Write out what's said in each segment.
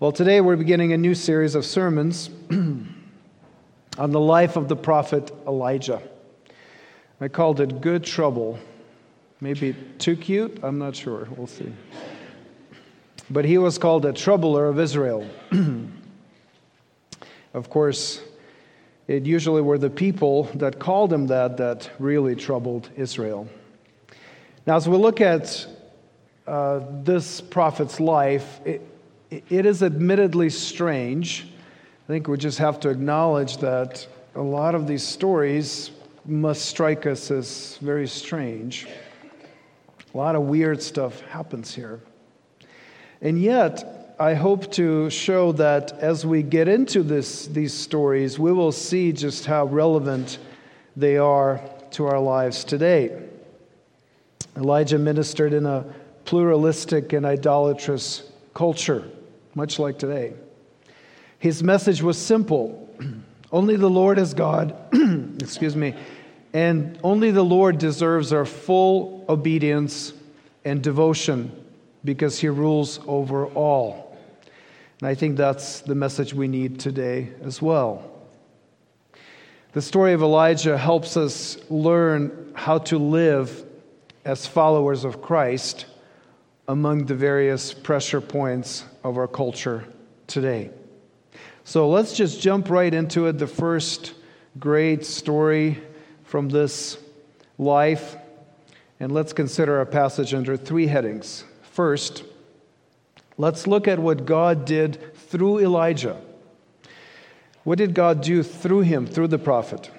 Well, today we're beginning a new series of sermons on the life of the prophet Elijah. I called it Good Trouble. Maybe too cute? I'm not sure. We'll see. But he was called a troubler of Israel. of course, it usually were the people that called him that that really troubled Israel. Now, as we look at uh, this prophet's life, it, it is admittedly strange. I think we just have to acknowledge that a lot of these stories must strike us as very strange. A lot of weird stuff happens here. And yet, I hope to show that as we get into this, these stories, we will see just how relevant they are to our lives today. Elijah ministered in a pluralistic and idolatrous culture much like today. His message was simple only the Lord is God, excuse me, and only the Lord deserves our full obedience and devotion because he rules over all. And I think that's the message we need today as well. The story of Elijah helps us learn how to live as followers of Christ among the various pressure points of our culture today. So let's just jump right into it. The first great story from this life. And let's consider a passage under three headings. First, let's look at what God did through Elijah. What did God do through him, through the prophet?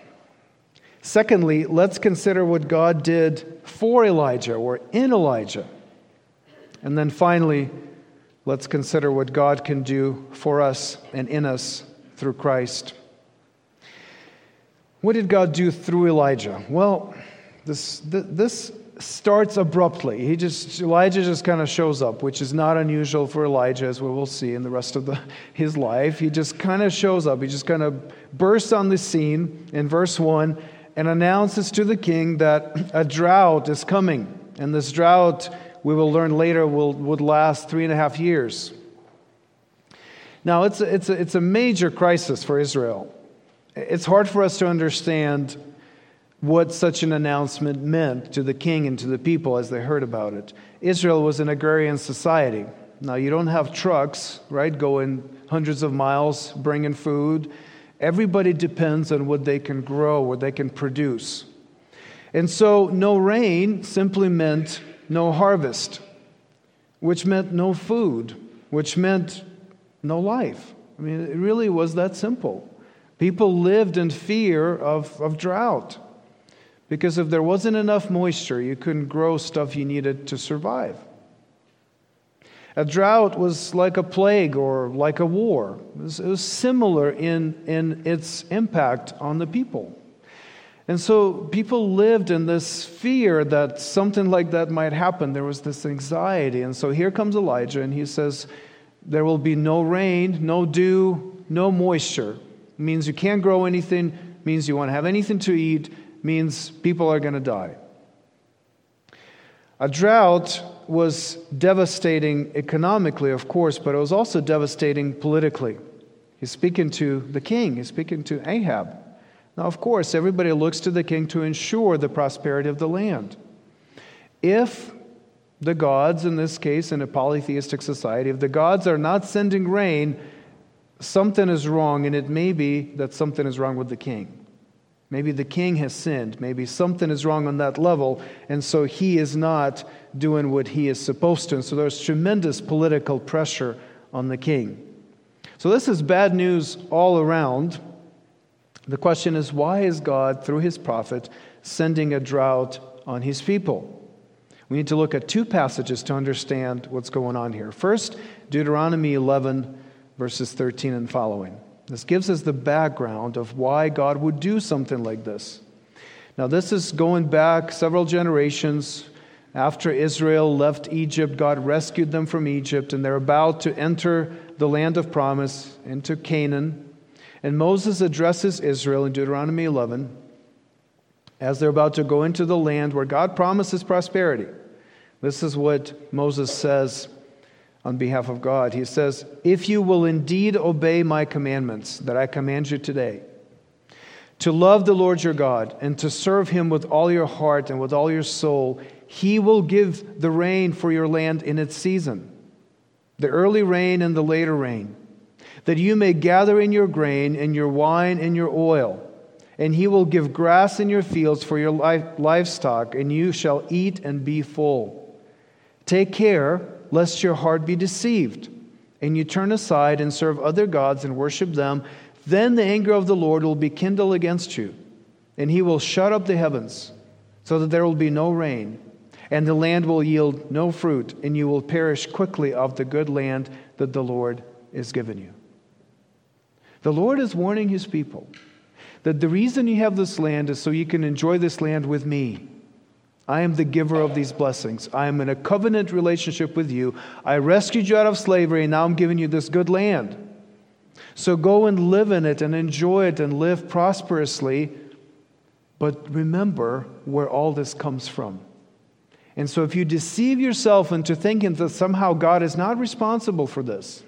Secondly, let's consider what God did for Elijah or in Elijah. And then finally, let's consider what God can do for us and in us through Christ. What did God do through Elijah? Well, this, this starts abruptly. He just Elijah just kind of shows up, which is not unusual for Elijah, as we will see in the rest of the, his life. He just kind of shows up. He just kind of bursts on the scene in verse one and announces to the king that a drought is coming, and this drought we will learn later, will, would last three and a half years. Now, it's a, it's, a, it's a major crisis for Israel. It's hard for us to understand what such an announcement meant to the king and to the people as they heard about it. Israel was an agrarian society. Now, you don't have trucks, right, going hundreds of miles bringing food. Everybody depends on what they can grow, what they can produce. And so, no rain simply meant no harvest, which meant no food, which meant no life. I mean, it really was that simple. People lived in fear of, of drought because if there wasn't enough moisture, you couldn't grow stuff you needed to survive. A drought was like a plague or like a war. It was, it was similar in, in its impact on the people. And so people lived in this fear that something like that might happen. There was this anxiety. And so here comes Elijah, and he says, There will be no rain, no dew, no moisture. It means you can't grow anything, means you won't have anything to eat, means people are going to die. A drought was devastating economically, of course, but it was also devastating politically. He's speaking to the king, he's speaking to Ahab. Now, of course, everybody looks to the king to ensure the prosperity of the land. If the gods, in this case, in a polytheistic society, if the gods are not sending rain, something is wrong, and it may be that something is wrong with the king. Maybe the king has sinned. Maybe something is wrong on that level, and so he is not doing what he is supposed to. And so there's tremendous political pressure on the king. So this is bad news all around. The question is why is God, through his prophet, sending a drought on his people? We need to look at two passages to understand what's going on here. First, Deuteronomy 11, verses 13 and following. This gives us the background of why God would do something like this. Now, this is going back several generations. After Israel left Egypt, God rescued them from Egypt, and they're about to enter the land of promise into Canaan. And Moses addresses Israel in Deuteronomy 11 as they're about to go into the land where God promises prosperity. This is what Moses says on behalf of God. He says, If you will indeed obey my commandments that I command you today, to love the Lord your God and to serve him with all your heart and with all your soul, he will give the rain for your land in its season, the early rain and the later rain, that you may gather in your grain and your wine and your oil. And he will give grass in your fields for your livestock, and you shall eat and be full. Take care lest your heart be deceived, and you turn aside and serve other gods and worship them. Then the anger of the Lord will be kindled against you, and he will shut up the heavens, so that there will be no rain, and the land will yield no fruit, and you will perish quickly of the good land that the Lord has given you. The Lord is warning his people that the reason you have this land is so you can enjoy this land with me. I am the giver of these blessings. I am in a covenant relationship with you. I rescued you out of slavery, and now I'm giving you this good land. So go and live in it and enjoy it and live prosperously. But remember where all this comes from. And so if you deceive yourself into thinking that somehow God is not responsible for this,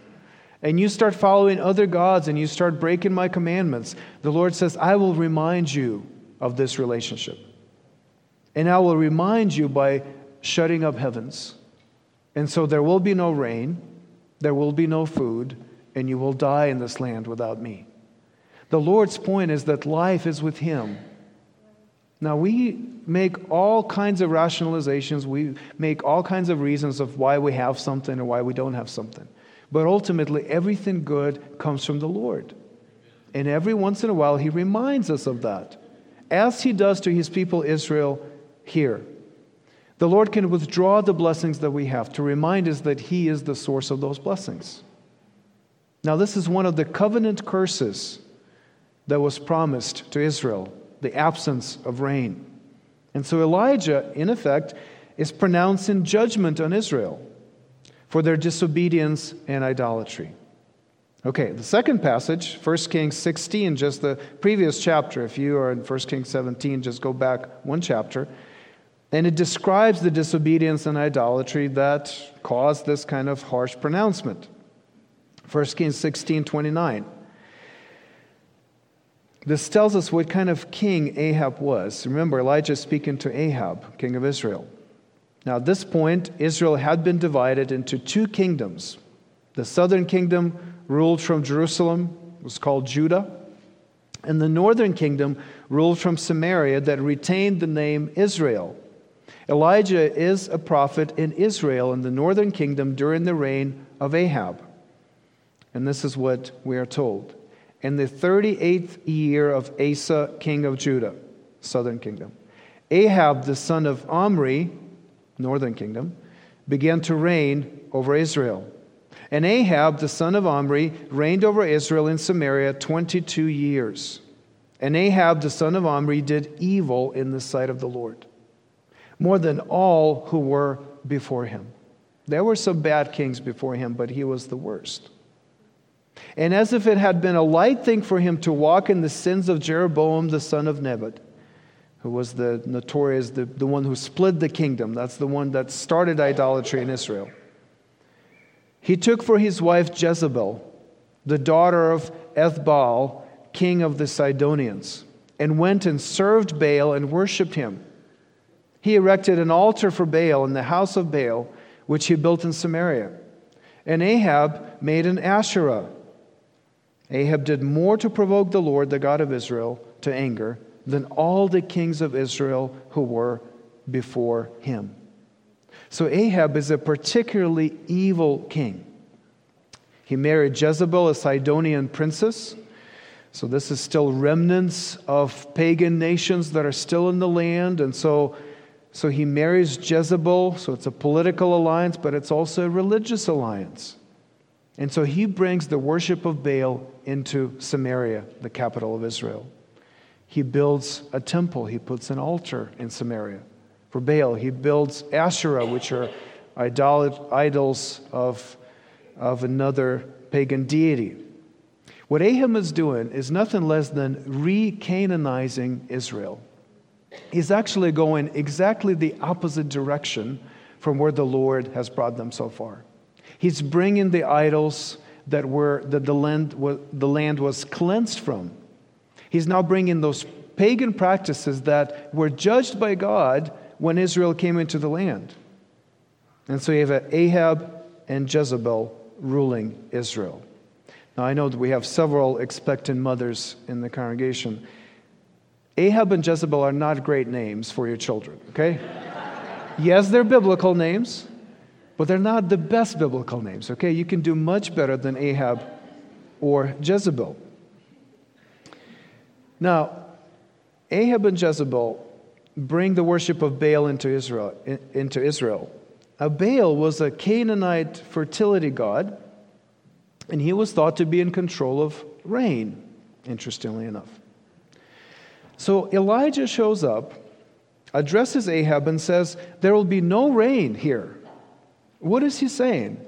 and you start following other gods and you start breaking my commandments, the Lord says, I will remind you of this relationship. And I will remind you by shutting up heavens. And so there will be no rain, there will be no food, and you will die in this land without me. The Lord's point is that life is with Him. Now, we make all kinds of rationalizations, we make all kinds of reasons of why we have something or why we don't have something. But ultimately, everything good comes from the Lord. And every once in a while, He reminds us of that, as He does to His people Israel here. The Lord can withdraw the blessings that we have to remind us that He is the source of those blessings. Now, this is one of the covenant curses that was promised to Israel the absence of rain. And so Elijah, in effect, is pronouncing judgment on Israel for their disobedience and idolatry. Okay, the second passage, 1 Kings 16, just the previous chapter. If you are in 1 Kings 17, just go back one chapter. And it describes the disobedience and idolatry that caused this kind of harsh pronouncement. 1 Kings 16 29. This tells us what kind of king Ahab was. Remember, Elijah speaking to Ahab, king of Israel. Now, at this point, Israel had been divided into two kingdoms. The southern kingdom ruled from Jerusalem, was called Judah, and the northern kingdom ruled from Samaria that retained the name Israel. Elijah is a prophet in Israel in the northern kingdom during the reign of Ahab. And this is what we are told. In the 38th year of Asa, king of Judah, southern kingdom, Ahab, the son of Omri, northern kingdom, began to reign over Israel. And Ahab, the son of Omri, reigned over Israel in Samaria 22 years. And Ahab, the son of Omri, did evil in the sight of the Lord more than all who were before him. There were some bad kings before him, but he was the worst. And as if it had been a light thing for him to walk in the sins of Jeroboam the son of Nebat, who was the notorious, the, the one who split the kingdom, that's the one that started idolatry in Israel. He took for his wife Jezebel, the daughter of Ethbaal, king of the Sidonians, and went and served Baal and worshipped him. He erected an altar for Baal in the house of Baal, which he built in Samaria. And Ahab made an Asherah. Ahab did more to provoke the Lord, the God of Israel, to anger than all the kings of Israel who were before him. So Ahab is a particularly evil king. He married Jezebel, a Sidonian princess. So this is still remnants of pagan nations that are still in the land. And so so he marries Jezebel, so it's a political alliance, but it's also a religious alliance. And so he brings the worship of Baal into Samaria, the capital of Israel. He builds a temple, he puts an altar in Samaria for Baal. He builds Asherah, which are idols of, of another pagan deity. What Ahab is doing is nothing less than re Canaanizing Israel He's actually going exactly the opposite direction from where the Lord has brought them so far. He's bringing the idols that, were, that the, land, the land was cleansed from. He's now bringing those pagan practices that were judged by God when Israel came into the land. And so you have Ahab and Jezebel ruling Israel. Now, I know that we have several expectant mothers in the congregation. Ahab and Jezebel are not great names for your children, okay? yes, they're biblical names, but they're not the best biblical names, okay? You can do much better than Ahab or Jezebel. Now, Ahab and Jezebel bring the worship of Baal into Israel. Into Israel. Now, Baal was a Canaanite fertility god, and he was thought to be in control of rain, interestingly enough. So Elijah shows up, addresses Ahab, and says, There will be no rain here. What is he saying?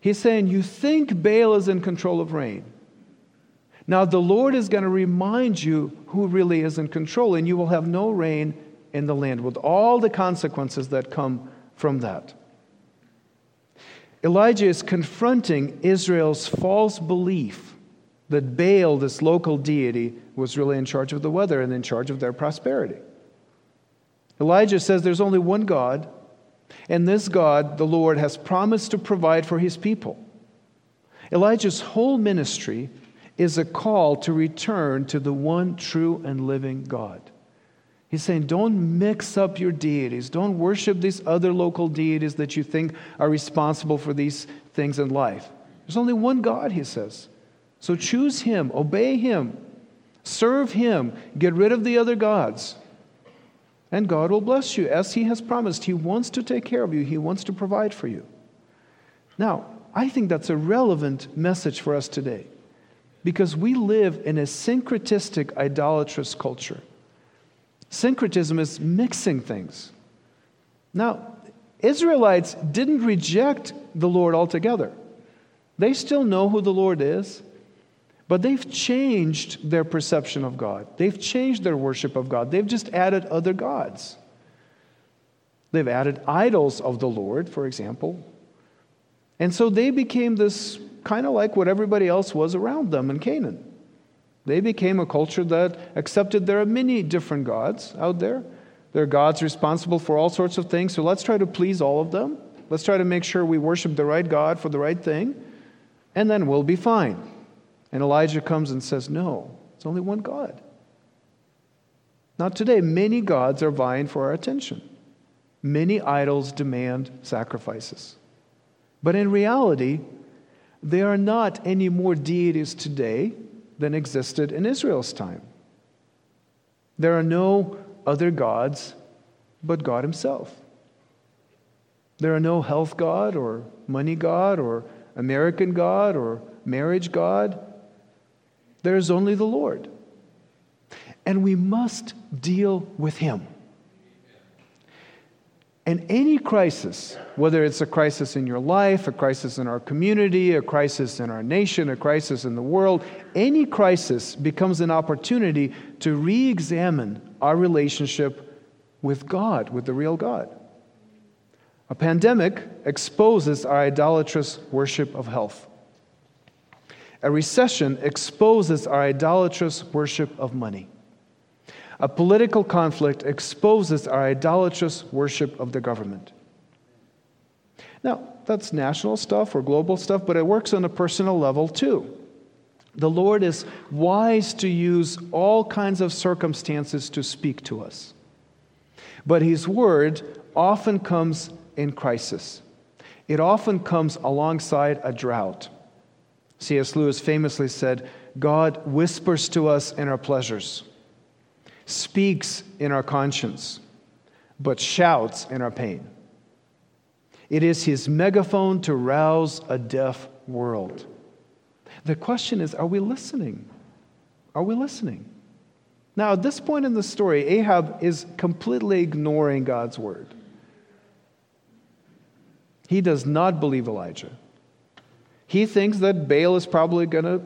He's saying, You think Baal is in control of rain. Now, the Lord is going to remind you who really is in control, and you will have no rain in the land with all the consequences that come from that. Elijah is confronting Israel's false belief that Baal, this local deity, was really in charge of the weather and in charge of their prosperity. Elijah says there's only one God, and this God, the Lord, has promised to provide for his people. Elijah's whole ministry is a call to return to the one true and living God. He's saying, don't mix up your deities. Don't worship these other local deities that you think are responsible for these things in life. There's only one God, he says. So choose him, obey him, serve him, get rid of the other gods. And God will bless you as he has promised. He wants to take care of you, he wants to provide for you. Now, I think that's a relevant message for us today because we live in a syncretistic, idolatrous culture. Syncretism is mixing things. Now, Israelites didn't reject the Lord altogether. They still know who the Lord is, but they've changed their perception of God. They've changed their worship of God. They've just added other gods. They've added idols of the Lord, for example. And so they became this kind of like what everybody else was around them in Canaan. They became a culture that accepted there are many different gods out there. There are gods responsible for all sorts of things, so let's try to please all of them. Let's try to make sure we worship the right God for the right thing, and then we'll be fine. And Elijah comes and says, No, it's only one God. Not today. Many gods are vying for our attention. Many idols demand sacrifices. But in reality, there are not any more deities today than existed in Israel's time. There are no other gods but God Himself. There are no health God or money God or American God or marriage God. There is only the Lord. And we must deal with Him. And any crisis, whether it's a crisis in your life, a crisis in our community, a crisis in our nation, a crisis in the world, any crisis becomes an opportunity to re examine our relationship with God, with the real God. A pandemic exposes our idolatrous worship of health. A recession exposes our idolatrous worship of money. A political conflict exposes our idolatrous worship of the government. Now, that's national stuff or global stuff, but it works on a personal level too. The Lord is wise to use all kinds of circumstances to speak to us. But His word often comes in crisis, it often comes alongside a drought. C.S. Lewis famously said, God whispers to us in our pleasures speaks in our conscience, but shouts in our pain. It is his megaphone to rouse a deaf world. The question is are we listening? Are we listening? Now, at this point in the story, Ahab is completely ignoring God's word. He does not believe Elijah. He thinks that Baal is probably going to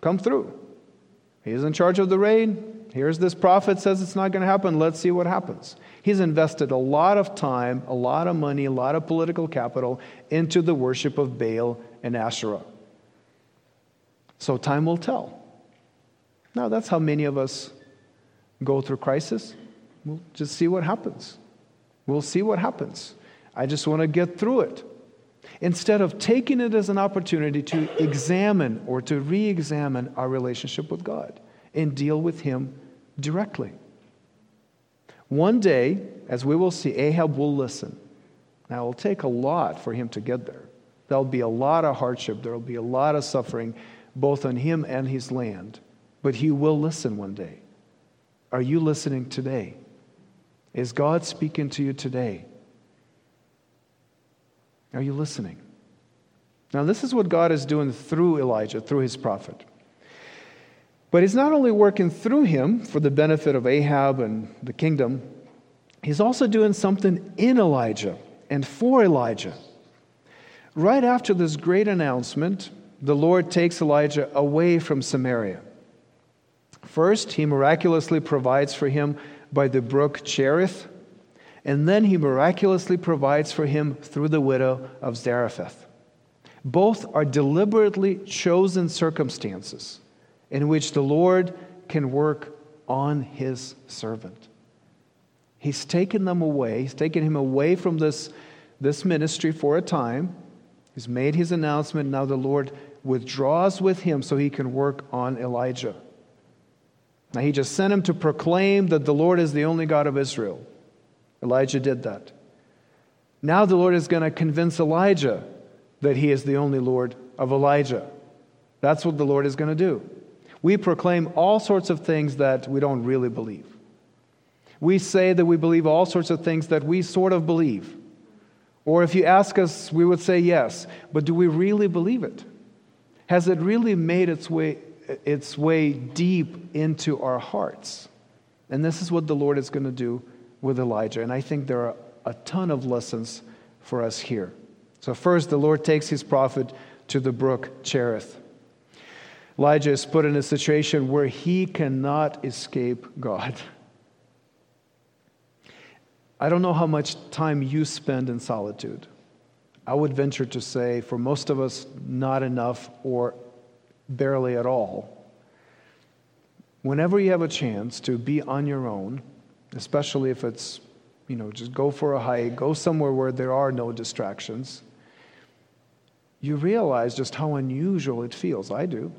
come through. He's in charge of the rain. Here's this prophet says it's not going to happen. Let's see what happens. He's invested a lot of time, a lot of money, a lot of political capital into the worship of Baal and Asherah. So time will tell. Now, that's how many of us go through crisis. We'll just see what happens. We'll see what happens. I just want to get through it. Instead of taking it as an opportunity to examine or to re examine our relationship with God and deal with Him directly. One day, as we will see, Ahab will listen. Now, it will take a lot for him to get there. There'll be a lot of hardship, there'll be a lot of suffering, both on him and his land. But he will listen one day. Are you listening today? Is God speaking to you today? Are you listening? Now, this is what God is doing through Elijah, through his prophet. But he's not only working through him for the benefit of Ahab and the kingdom, he's also doing something in Elijah and for Elijah. Right after this great announcement, the Lord takes Elijah away from Samaria. First, he miraculously provides for him by the brook Cherith, and then he miraculously provides for him through the widow of Zarephath. Both are deliberately chosen circumstances in which the Lord can work on his servant. He's taken them away, he's taken him away from this, this ministry for a time. He's made his announcement. Now the Lord withdraws with him so he can work on Elijah. Now, he just sent him to proclaim that the Lord is the only God of Israel. Elijah did that. Now, the Lord is going to convince Elijah that he is the only Lord of Elijah. That's what the Lord is going to do. We proclaim all sorts of things that we don't really believe. We say that we believe all sorts of things that we sort of believe. Or if you ask us, we would say yes. But do we really believe it? Has it really made its way its way deep into our hearts. And this is what the Lord is going to do with Elijah. And I think there are a ton of lessons for us here. So, first, the Lord takes his prophet to the brook Cherith. Elijah is put in a situation where he cannot escape God. I don't know how much time you spend in solitude. I would venture to say, for most of us, not enough or barely at all. Whenever you have a chance to be on your own, especially if it's, you know, just go for a hike, go somewhere where there are no distractions, you realize just how unusual it feels. I do.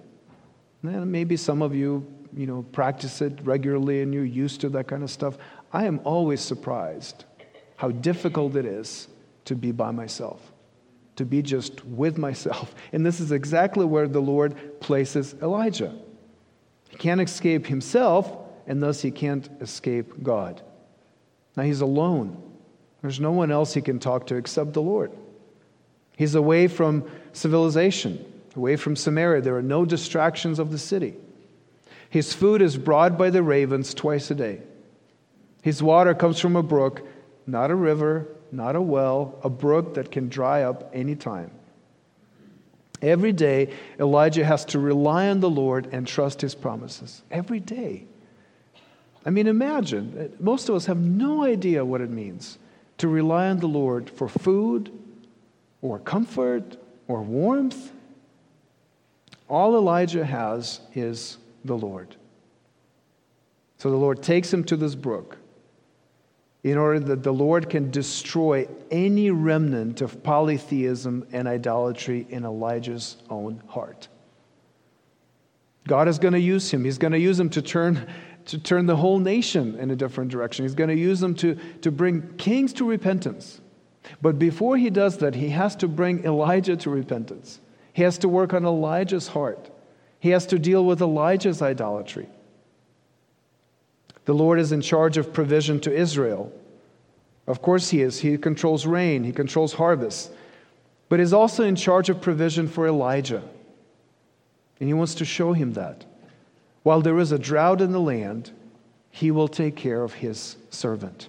And maybe some of you, you know, practice it regularly and you're used to that kind of stuff. I am always surprised how difficult it is to be by myself to be just with myself. And this is exactly where the Lord places Elijah. He can't escape himself, and thus he can't escape God. Now he's alone. There's no one else he can talk to except the Lord. He's away from civilization, away from Samaria. There are no distractions of the city. His food is brought by the ravens twice a day. His water comes from a brook, not a river, not a well, a brook that can dry up anytime. Every day, Elijah has to rely on the Lord and trust his promises. Every day. I mean, imagine, eh, most of us have no idea what it means to rely on the Lord for food or comfort or warmth. All Elijah has is the Lord. So the Lord takes him to this brook in order that the Lord can destroy any remnant of polytheism and idolatry in Elijah's own heart. God is going to use him. He's going to use him to turn, to turn the whole nation in a different direction. He's going to use him to, to bring kings to repentance. But before he does that, he has to bring Elijah to repentance. He has to work on Elijah's heart. He has to deal with Elijah's idolatry. The Lord is in charge of provision to Israel. Of course, He is. He controls rain, He controls harvest. But He's also in charge of provision for Elijah. And He wants to show him that. While there is a drought in the land, He will take care of His servant.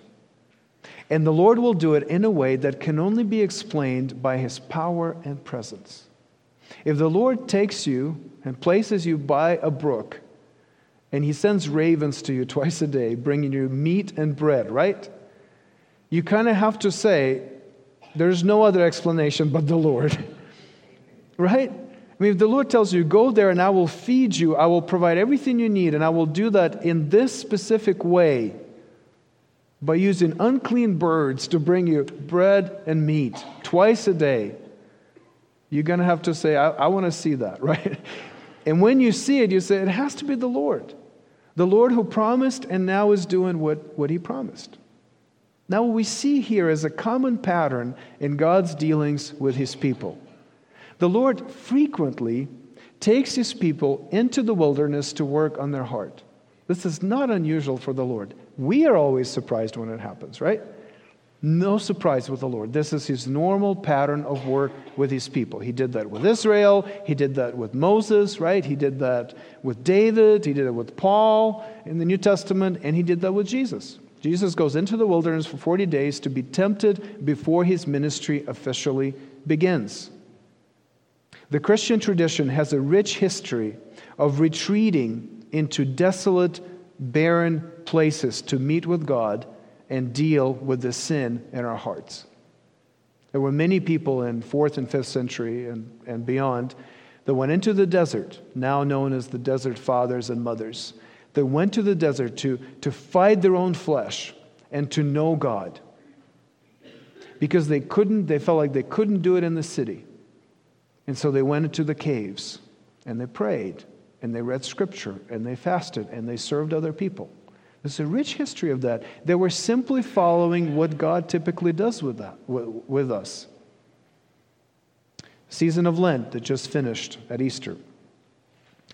And the Lord will do it in a way that can only be explained by His power and presence. If the Lord takes you and places you by a brook, and he sends ravens to you twice a day, bringing you meat and bread, right? You kind of have to say, there's no other explanation but the Lord, right? I mean, if the Lord tells you, go there and I will feed you, I will provide everything you need, and I will do that in this specific way by using unclean birds to bring you bread and meat twice a day, you're going to have to say, I, I want to see that, right? And when you see it, you say, it has to be the Lord. The Lord who promised and now is doing what, what he promised. Now, what we see here is a common pattern in God's dealings with his people. The Lord frequently takes his people into the wilderness to work on their heart. This is not unusual for the Lord. We are always surprised when it happens, right? No surprise with the Lord. This is his normal pattern of work with his people. He did that with Israel. He did that with Moses, right? He did that with David. He did it with Paul in the New Testament. And he did that with Jesus. Jesus goes into the wilderness for 40 days to be tempted before his ministry officially begins. The Christian tradition has a rich history of retreating into desolate, barren places to meet with God and deal with the sin in our hearts. There were many people in 4th and 5th century and, and beyond that went into the desert, now known as the desert fathers and mothers. that went to the desert to, to fight their own flesh and to know God. Because they couldn't, they felt like they couldn't do it in the city. And so they went into the caves and they prayed and they read scripture and they fasted and they served other people. There's a rich history of that. They were simply following what God typically does with, that, with us. Season of Lent that just finished at Easter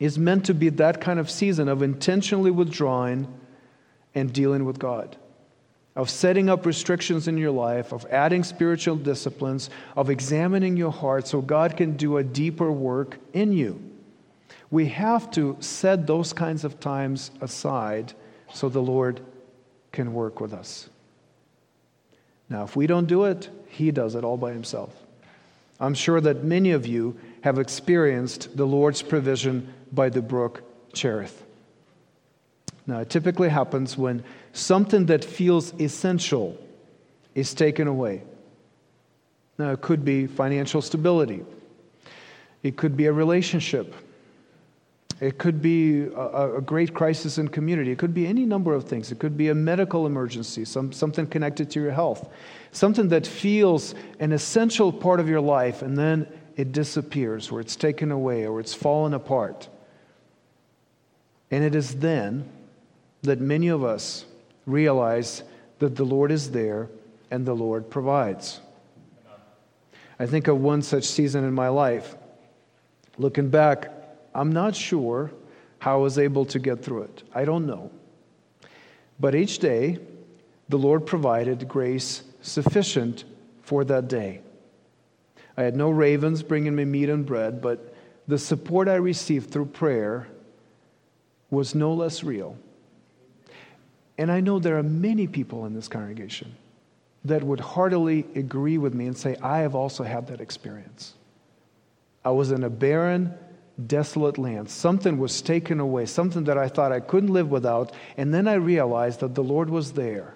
is meant to be that kind of season of intentionally withdrawing and dealing with God, of setting up restrictions in your life, of adding spiritual disciplines, of examining your heart so God can do a deeper work in you. We have to set those kinds of times aside so the Lord can work with us. Now, if we don't do it, He does it all by Himself. I'm sure that many of you have experienced the Lord's provision by the brook Cherith. Now, it typically happens when something that feels essential is taken away. Now, it could be financial stability, it could be a relationship it could be a, a, great crisis in community. It could be any number of things. It could be a medical emergency, some, something connected to your health, something that feels an essential part of your life, and then it disappears, or it's taken away, or it's fallen apart. And it is then that many of us realize that the Lord is there and the Lord provides. I think of one such season in my life. Looking back, I'm not sure how I was able to get through it. I don't know. But each day, the Lord provided grace sufficient for that day. I had no ravens bringing me meat and bread, but the support I received through prayer was no less real. And I know there are many people in this congregation that would heartily agree with me and say, I have also had that experience. I was in a barren, desolate land. Something was taken away, something that I thought I couldn't live without. And then I realized that the Lord was there.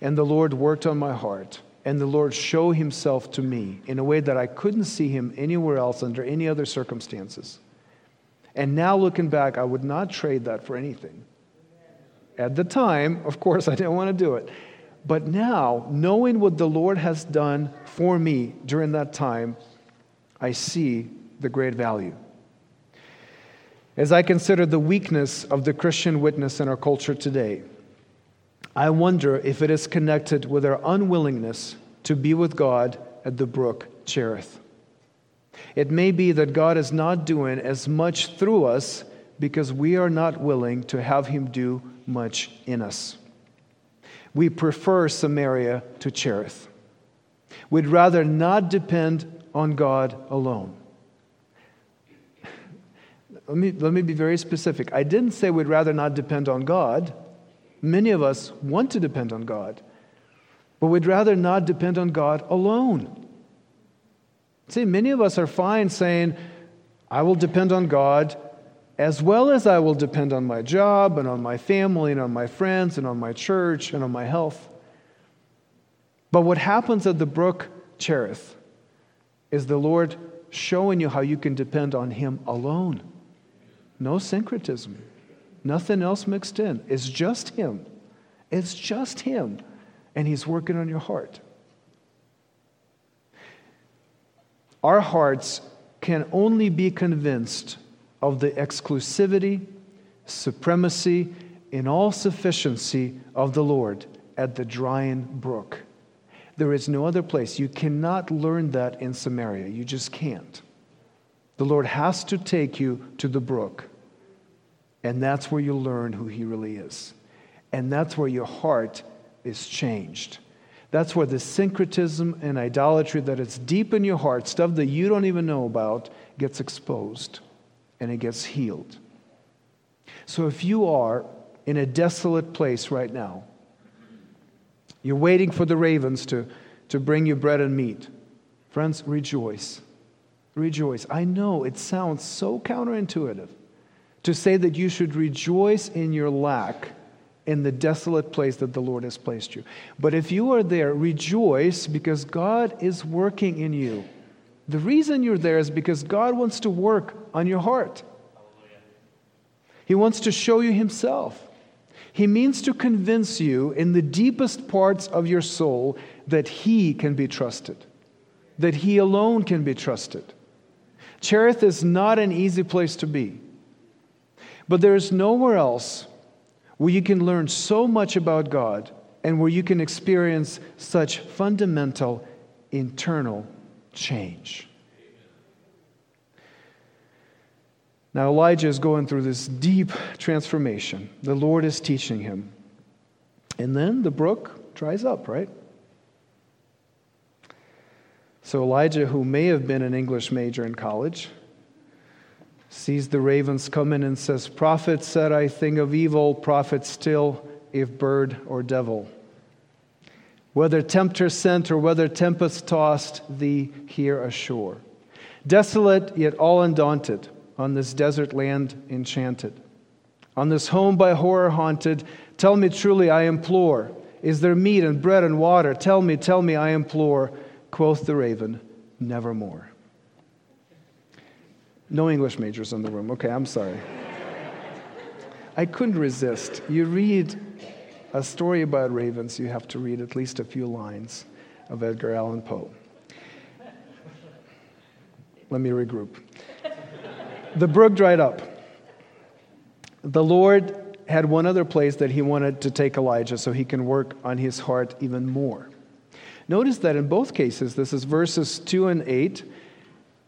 And the Lord worked on my heart. And the Lord showed himself to me in a way that I couldn't see him anywhere else under any other circumstances. And now looking back, I would not trade that for anything. At the time, of course, I didn't want to do it. But now, knowing what the Lord has done for me during that time, I see the great value. As I consider the weakness of the Christian witness in our culture today, I wonder if it is connected with our unwillingness to be with God at the brook Cherith. It may be that God is not doing as much through us because we are not willing to have Him do much in us. We prefer Samaria to Cherith. We'd rather not depend on God alone. Let me, let me be very specific. I didn't say we'd rather not depend on God. Many of us want to depend on God, but we'd rather not depend on God alone. See, many of us are fine saying, I will depend on God as well as I will depend on my job and on my family and on my friends and on my church and on my health. But what happens at the brook Cherith is the Lord showing you how you can depend on Him alone. No syncretism, nothing else mixed in. It's just Him. It's just Him. And He's working on your heart. Our hearts can only be convinced of the exclusivity, supremacy, and all sufficiency of the Lord at the drying brook. There is no other place. You cannot learn that in Samaria. You just can't. The Lord has to take you to the brook. And that's where you learn who He really is. And that's where your heart is changed. That's where the syncretism and idolatry that is deep in your heart, stuff that you don't even know about, gets exposed and it gets healed. So if you are in a desolate place right now, you're waiting for the ravens to, to bring you bread and meat. Friends, rejoice. Rejoice. I know it sounds so counterintuitive to say that you should rejoice in your lack in the desolate place that the Lord has placed you. But if you are there, rejoice because God is working in you. The reason you're there is because God wants to work on your heart. He wants to show you Himself. He means to convince you in the deepest parts of your soul that He can be trusted, that He alone can be trusted. Cherith is not an easy place to be, but there is nowhere else where you can learn so much about God and where you can experience such fundamental internal change. Now, Elijah is going through this deep transformation. The Lord is teaching him. And then the brook dries up, right? So, Elijah, who may have been an English major in college, sees the ravens come in and says, Prophet said I think of evil, prophet still, if bird or devil. Whether tempter sent or whether tempest tossed thee here ashore. Desolate yet all undaunted on this desert land enchanted. On this home by horror haunted, tell me truly, I implore. Is there meat and bread and water? Tell me, tell me, I implore. Quoth the raven, Nevermore. No English majors in the room. Okay, I'm sorry. I couldn't resist. You read a story about ravens, you have to read at least a few lines of Edgar Allan Poe. Let me regroup the brook dried up. The Lord had one other place that he wanted to take Elijah so he can work on his heart even more. Notice that in both cases, this is verses 2 and 8,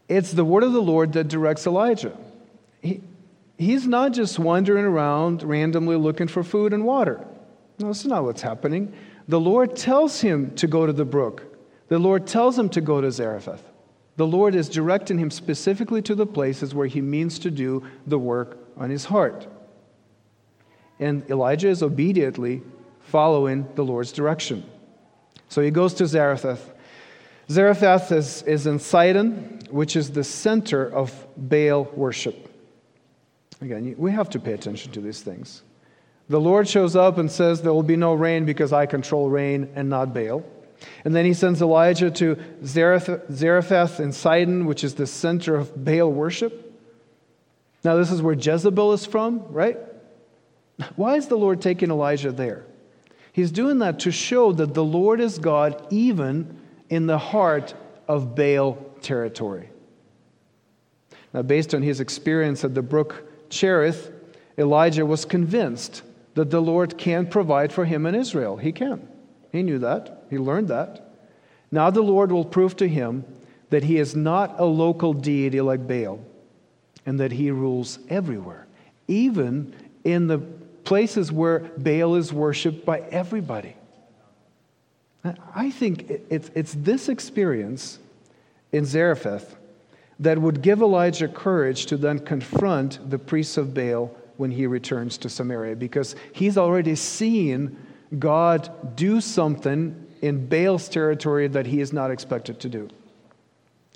it's the word of the Lord that directs Elijah. He, he's not just wandering around randomly looking for food and water. No, that's not what's happening. The Lord tells him to go to the brook, the Lord tells him to go to Zarephath. The Lord is directing him specifically to the places where he means to do the work on his heart. And Elijah is obediently following the Lord's direction. So he goes to Zarephath. Zarephath is, is in Sidon, which is the center of Baal worship. Again, we have to pay attention to these things. The Lord shows up and says, There will be no rain because I control rain and not Baal. And then he sends Elijah to Zarephath in Sidon, which is the center of Baal worship. Now, this is where Jezebel is from, right? Why is the Lord taking Elijah there? He's doing that to show that the Lord is God even in the heart of Baal territory. Now, based on his experience at the brook Cherith, Elijah was convinced that the Lord can provide for him in Israel. He can. He knew that. He learned that. Now the Lord will prove to him that he is not a local deity like Baal and that he rules everywhere, even in the places where Baal is worshiped by everybody. I think it's, this experience in Zarephath that would give Elijah courage to then confront the priests of Baal when he returns to Samaria because he's already seen God do something in Baal's territory that he is not expected to do.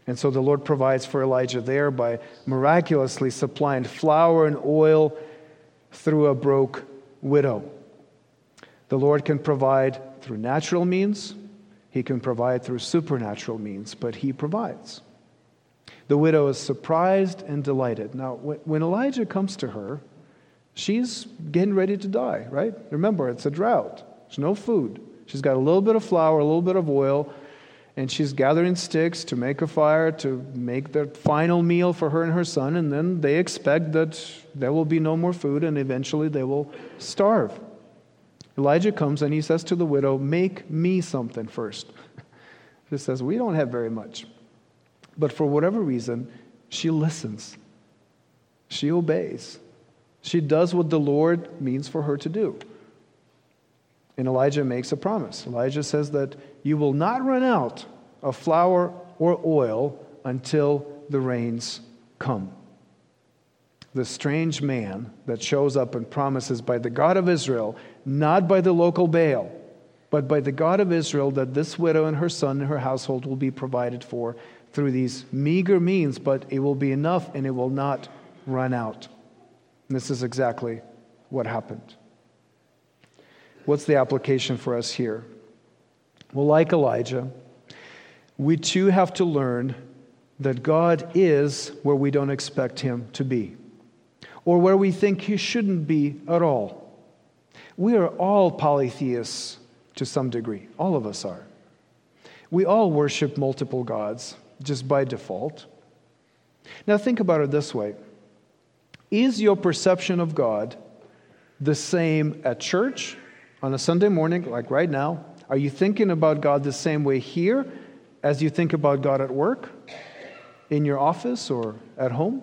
And so the Lord provides for Elijah there by miraculously supplying flour and oil through a broke widow. The Lord can provide through natural means, He can provide through supernatural means, but He provides. The widow is surprised and delighted. Now, when Elijah comes to her, she's getting ready to die, right? Remember, it's a drought, there's no food. She's got a little bit of flour, a little bit of oil, and she's gathering sticks to make a fire to make the final meal for her and her son. And then they expect that there will be no more food and eventually they will starve. Elijah comes and he says to the widow, Make me something first. She says, We don't have very much. But for whatever reason, she listens, she obeys, she does what the Lord means for her to do. And Elijah makes a promise. Elijah says that you will not run out of flour or oil until the rains come. The strange man that shows up and promises by the God of Israel, not by the local Baal, but by the God of Israel, that this widow and her son and her household will be provided for through these meager means, but it will be enough and it will not run out. And this is exactly what happened. What's the application for us here? Well, like Elijah, we too have to learn that God is where we don't expect him to be, or where we think he shouldn't be at all. We are all polytheists to some degree, all of us are. We all worship multiple gods just by default. Now, think about it this way Is your perception of God the same at church on a Sunday morning, like right now? Are you thinking about God the same way here as you think about God at work, in your office, or at home?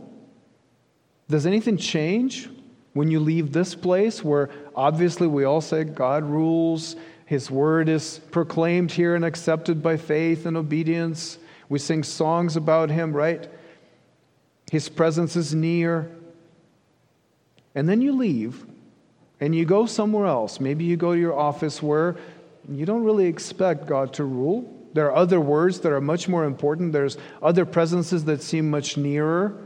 Does anything change when you leave this place where obviously we all say God rules, His word is proclaimed here and accepted by faith and obedience? We sing songs about Him, right? His presence is near. And then you leave and you go somewhere else. Maybe you go to your office where you don't really expect God to rule. There are other words that are much more important. There's other presences that seem much nearer,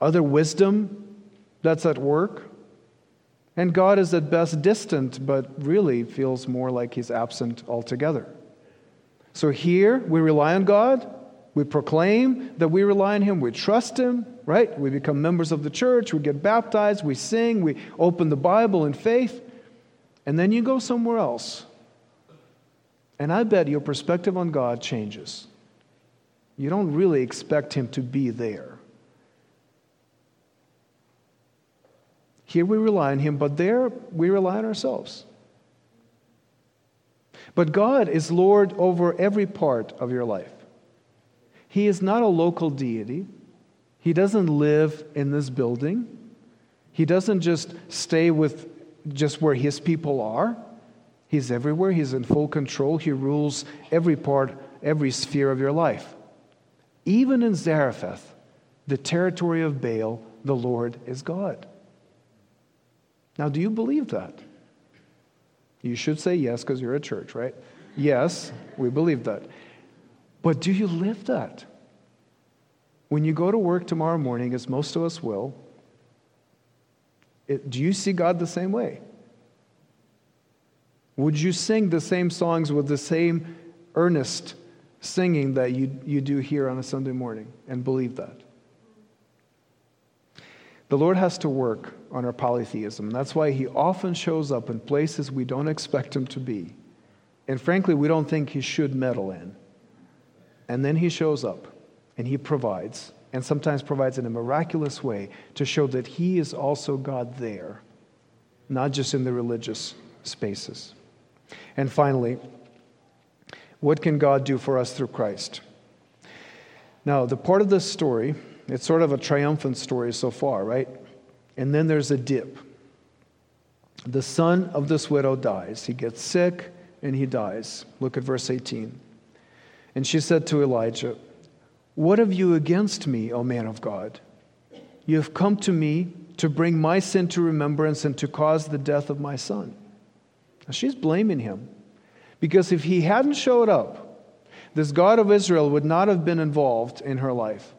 other wisdom that's at work. And God is at best distant, but really feels more like he's absent altogether. So here we rely on God. We proclaim that we rely on Him. We trust Him, right? We become members of the church. We get baptized. We sing. We open the Bible in faith. And then you go somewhere else. And I bet your perspective on God changes. You don't really expect Him to be there. Here we rely on Him, but there we rely on ourselves. But God is Lord over every part of your life. He is not a local deity. He doesn't live in this building. He doesn't just stay with just where his people are. He's everywhere. He's in full control. He rules every part, every sphere of your life. Even in Zarephath, the territory of Baal, the Lord is God. Now, do you believe that? You should say yes because you're a church, right? Yes, we believe that. But do you live that? When you go to work tomorrow morning, as most of us will, it, do you see God the same way? Would you sing the same songs with the same earnest singing that you, you do here on a Sunday morning and believe that? The Lord has to work on our polytheism. That's why He often shows up in places we don't expect Him to be. And frankly, we don't think He should meddle in. And then he shows up and he provides, and sometimes provides in a miraculous way to show that he is also God there, not just in the religious spaces. And finally, what can God do for us through Christ? Now, the part of this story, it's sort of a triumphant story so far, right? And then there's a dip. The son of this widow dies. He gets sick and he dies. Look at verse 18. And she said to Elijah, What have you against me, O man of God? You have come to me to bring my sin to remembrance and to cause the death of my son. Now she's blaming him because if he hadn't showed up, this God of Israel would not have been involved in her life.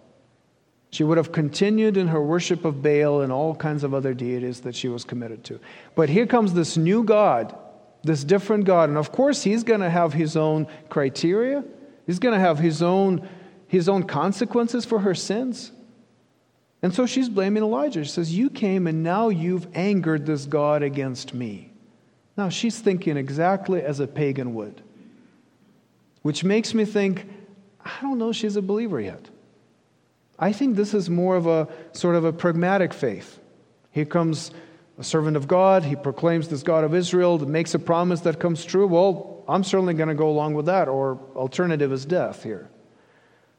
She would have continued in her worship of Baal and all kinds of other deities that she was committed to. But here comes this new God, this different God. And of course, he's going to have his own criteria, he's going to have his own, his own consequences for her sins. And so she's blaming Elijah. She says, You came and now you've angered this God against me. Now she's thinking exactly as a pagan would, which makes me think, I don't know she's a believer yet. I think this is more of a sort of a pragmatic faith. Here comes a servant of God, he proclaims this God of Israel, makes a promise that comes true. Well, I'm certainly going to go along with that, or alternative is death here.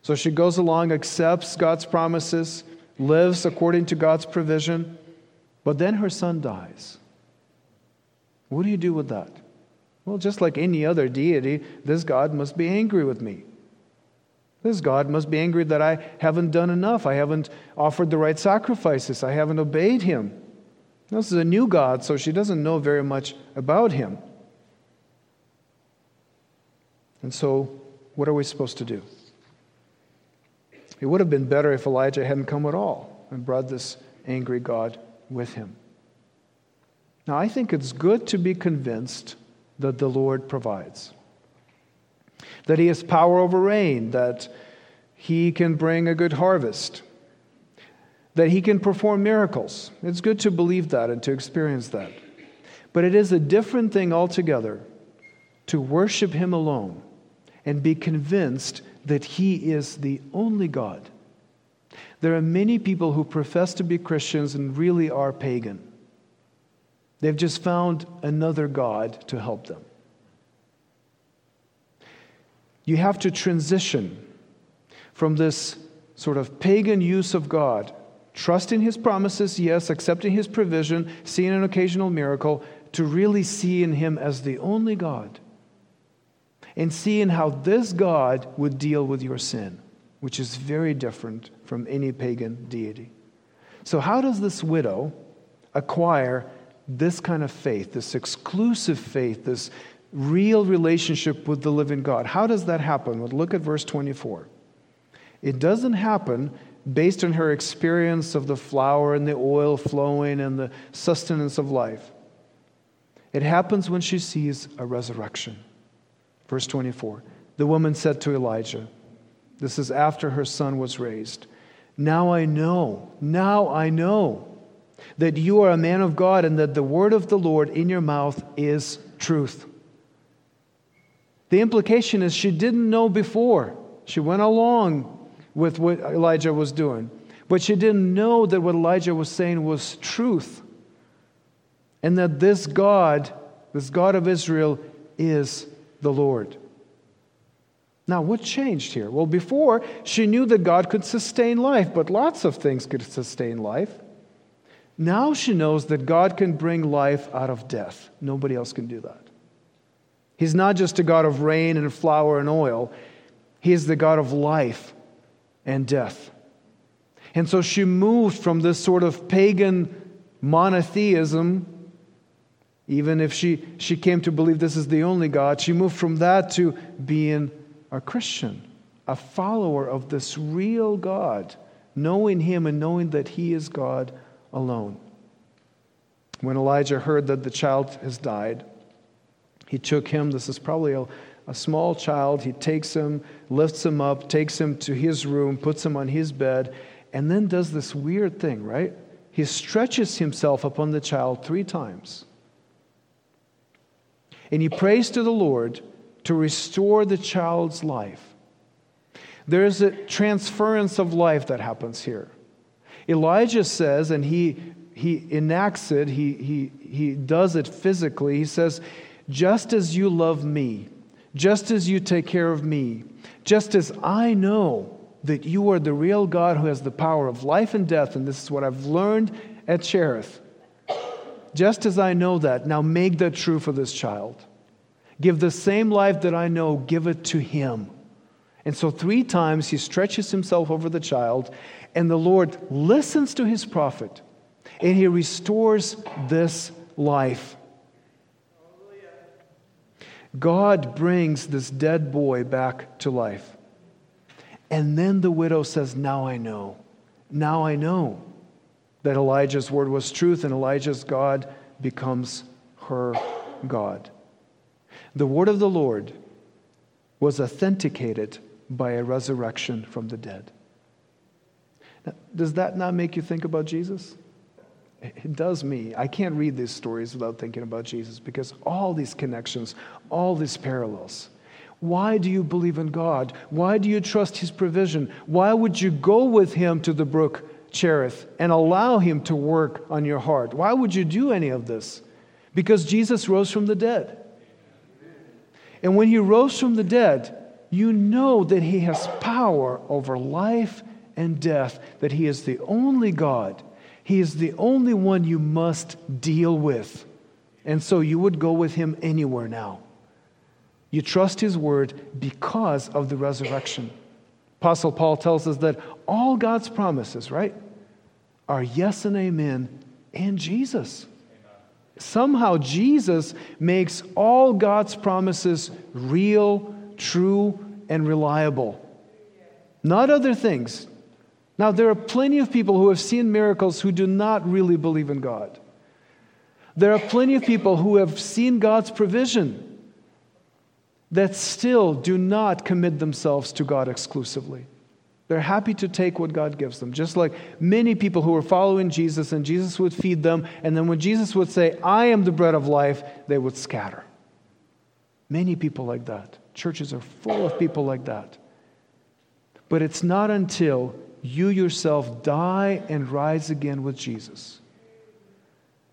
So she goes along, accepts God's promises, lives according to God's provision, but then her son dies. What do you do with that? Well, just like any other deity, this God must be angry with me. This God must be angry that I haven't done enough. I haven't offered the right sacrifices. I haven't obeyed him. This is a new God, so she doesn't know very much about him. And so, what are we supposed to do? It would have been better if Elijah hadn't come at all and brought this angry God with him. Now, I think it's good to be convinced that the Lord provides that he has power over rain, that he can bring a good harvest, that he can perform miracles. It's good to believe that and to experience that. But it is a different thing altogether to worship him alone and be convinced that he is the only God. There are many people who profess to be Christians and really are pagan. They've just found another God to help them. You have to transition from this sort of pagan use of God, trusting His promises, yes, accepting His provision, seeing an occasional miracle, to really seeing Him as the only God and seeing how this God would deal with your sin, which is very different from any pagan deity. So, how does this widow acquire this kind of faith, this exclusive faith, this real relationship with the living God. How does that happen? Well, look at verse 24. It doesn't happen based on her experience of the flour and the oil flowing and the sustenance of life. It happens when she sees a resurrection. Verse 24 The woman said to Elijah, This is after her son was raised. Now I know, now I know that you are a man of God and that the word of the Lord in your mouth is truth. The implication is she didn't know before. She went along with what Elijah was doing, but she didn't know that what Elijah was saying was truth. And that this God, this God of Israel, is the Lord. Now, what changed here? Well, before, she knew that God could sustain life, but lots of things could sustain life. Now she knows that God can bring life out of death. Nobody else can do that. He's not just a God of rain and flour and oil, He is the God of life and death. And so she moved from this sort of pagan monotheism, even if she, she came to believe this is the only God, she moved from that to being a Christian, a follower of this real God, knowing Him and knowing that He is God alone. When Elijah heard that the child has died, he took him, this is probably a, a small child, he takes him, lifts him up, takes him to his room, puts him on his bed, and then does this weird thing, right? He stretches himself upon the child three times. And he prays to the Lord to restore the child's life. There is a transference of life that happens here. Elijah says, and he, he enacts it, he, he, he does it physically. He says, just as you love me, just as you take care of me, just as I know that you are the real God who has the power of life and death, and this is what I've learned at Cherith. Just as I know that, now make that true for this child. Give the same life that I know, give it to him. And so, three times he stretches himself over the child, and the Lord listens to his prophet, and he restores this life. God brings this dead boy back to life. And then the widow says, Now I know. Now I know that Elijah's word was truth and Elijah's God becomes her God. The word of the Lord was authenticated by a resurrection from the dead. Now, does that not make you think about Jesus? It does me. I can't read these stories without thinking about Jesus because all these connections, all these parallels. Why do you believe in God? Why do you trust His provision? Why would you go with Him to the brook Cherith and allow Him to work on your heart? Why would you do any of this? Because Jesus rose from the dead. And when He rose from the dead, you know that He has power over life and death, that He is the only God. He is the only one you must deal with. And so you would go with Him anywhere now. You trust His word because of the resurrection. Apostle Paul tells us that all God's promises, right, are yes and amen and Jesus. Somehow, Jesus makes all God's promises real, true, and reliable. Not other things. Now, there are plenty of people who have seen miracles who do not really believe in God. There are plenty of people who have seen God's provision that still do not commit themselves to God exclusively. They're happy to take what God gives them, just like many people who were following Jesus, and Jesus would feed them, and then when Jesus would say, I am the bread of life, they would scatter. Many people like that. Churches are full of people like that. But it's not until you yourself die and rise again with Jesus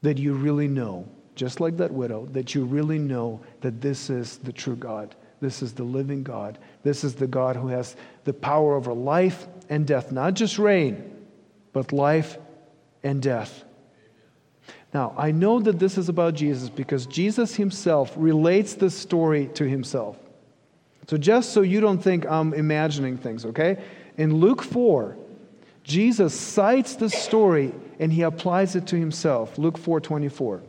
that you really know just like that widow, that you really know that this is the true God. This is the living God. This is the God who has the power over life and death, not just rain, but life and death. Now, I know that this is about Jesus because Jesus himself relates this story to himself. So, just so you don't think I'm imagining things, okay? In Luke 4, Jesus cites this story and he applies it to himself. Luke 4:24.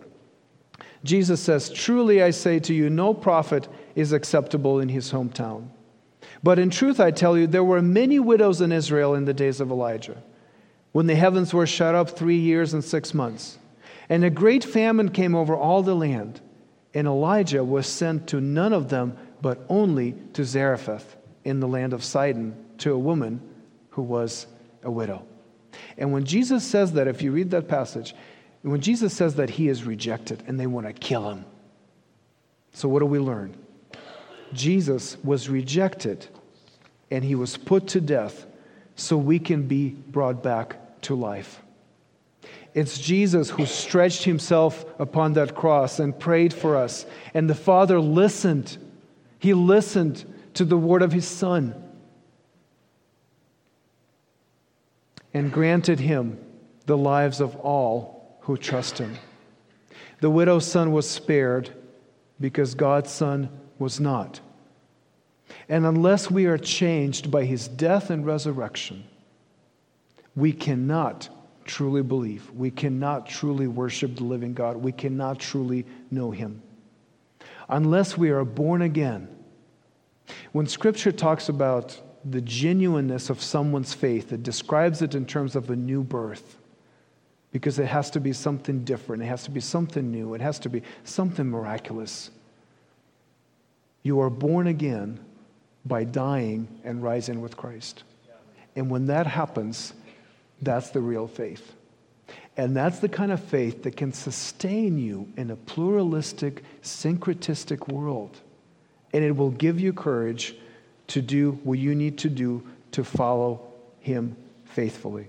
Jesus says, Truly I say to you, no prophet is acceptable in his hometown. But in truth, I tell you, there were many widows in Israel in the days of Elijah, when the heavens were shut up three years and six months. And a great famine came over all the land, and Elijah was sent to none of them, but only to Zarephath in the land of Sidon, to a woman who was a widow. And when Jesus says that, if you read that passage, when Jesus says that he is rejected and they want to kill him, so what do we learn? Jesus was rejected and he was put to death so we can be brought back to life. It's Jesus who stretched himself upon that cross and prayed for us. And the Father listened. He listened to the word of his Son and granted him the lives of all who trust him. The widow's son was spared because God's son was not. And unless we are changed by his death and resurrection, we cannot truly believe. We cannot truly worship the living God. We cannot truly know him. Unless we are born again. When scripture talks about the genuineness of someone's faith, it describes it in terms of a new birth because it has to be something different. It has to be something new. It has to be something miraculous. You are born again by dying and rising with Christ. And when that happens, that's the real faith. And that's the kind of faith that can sustain you in a pluralistic, syncretistic world. And it will give you courage to do what you need to do to follow Him faithfully.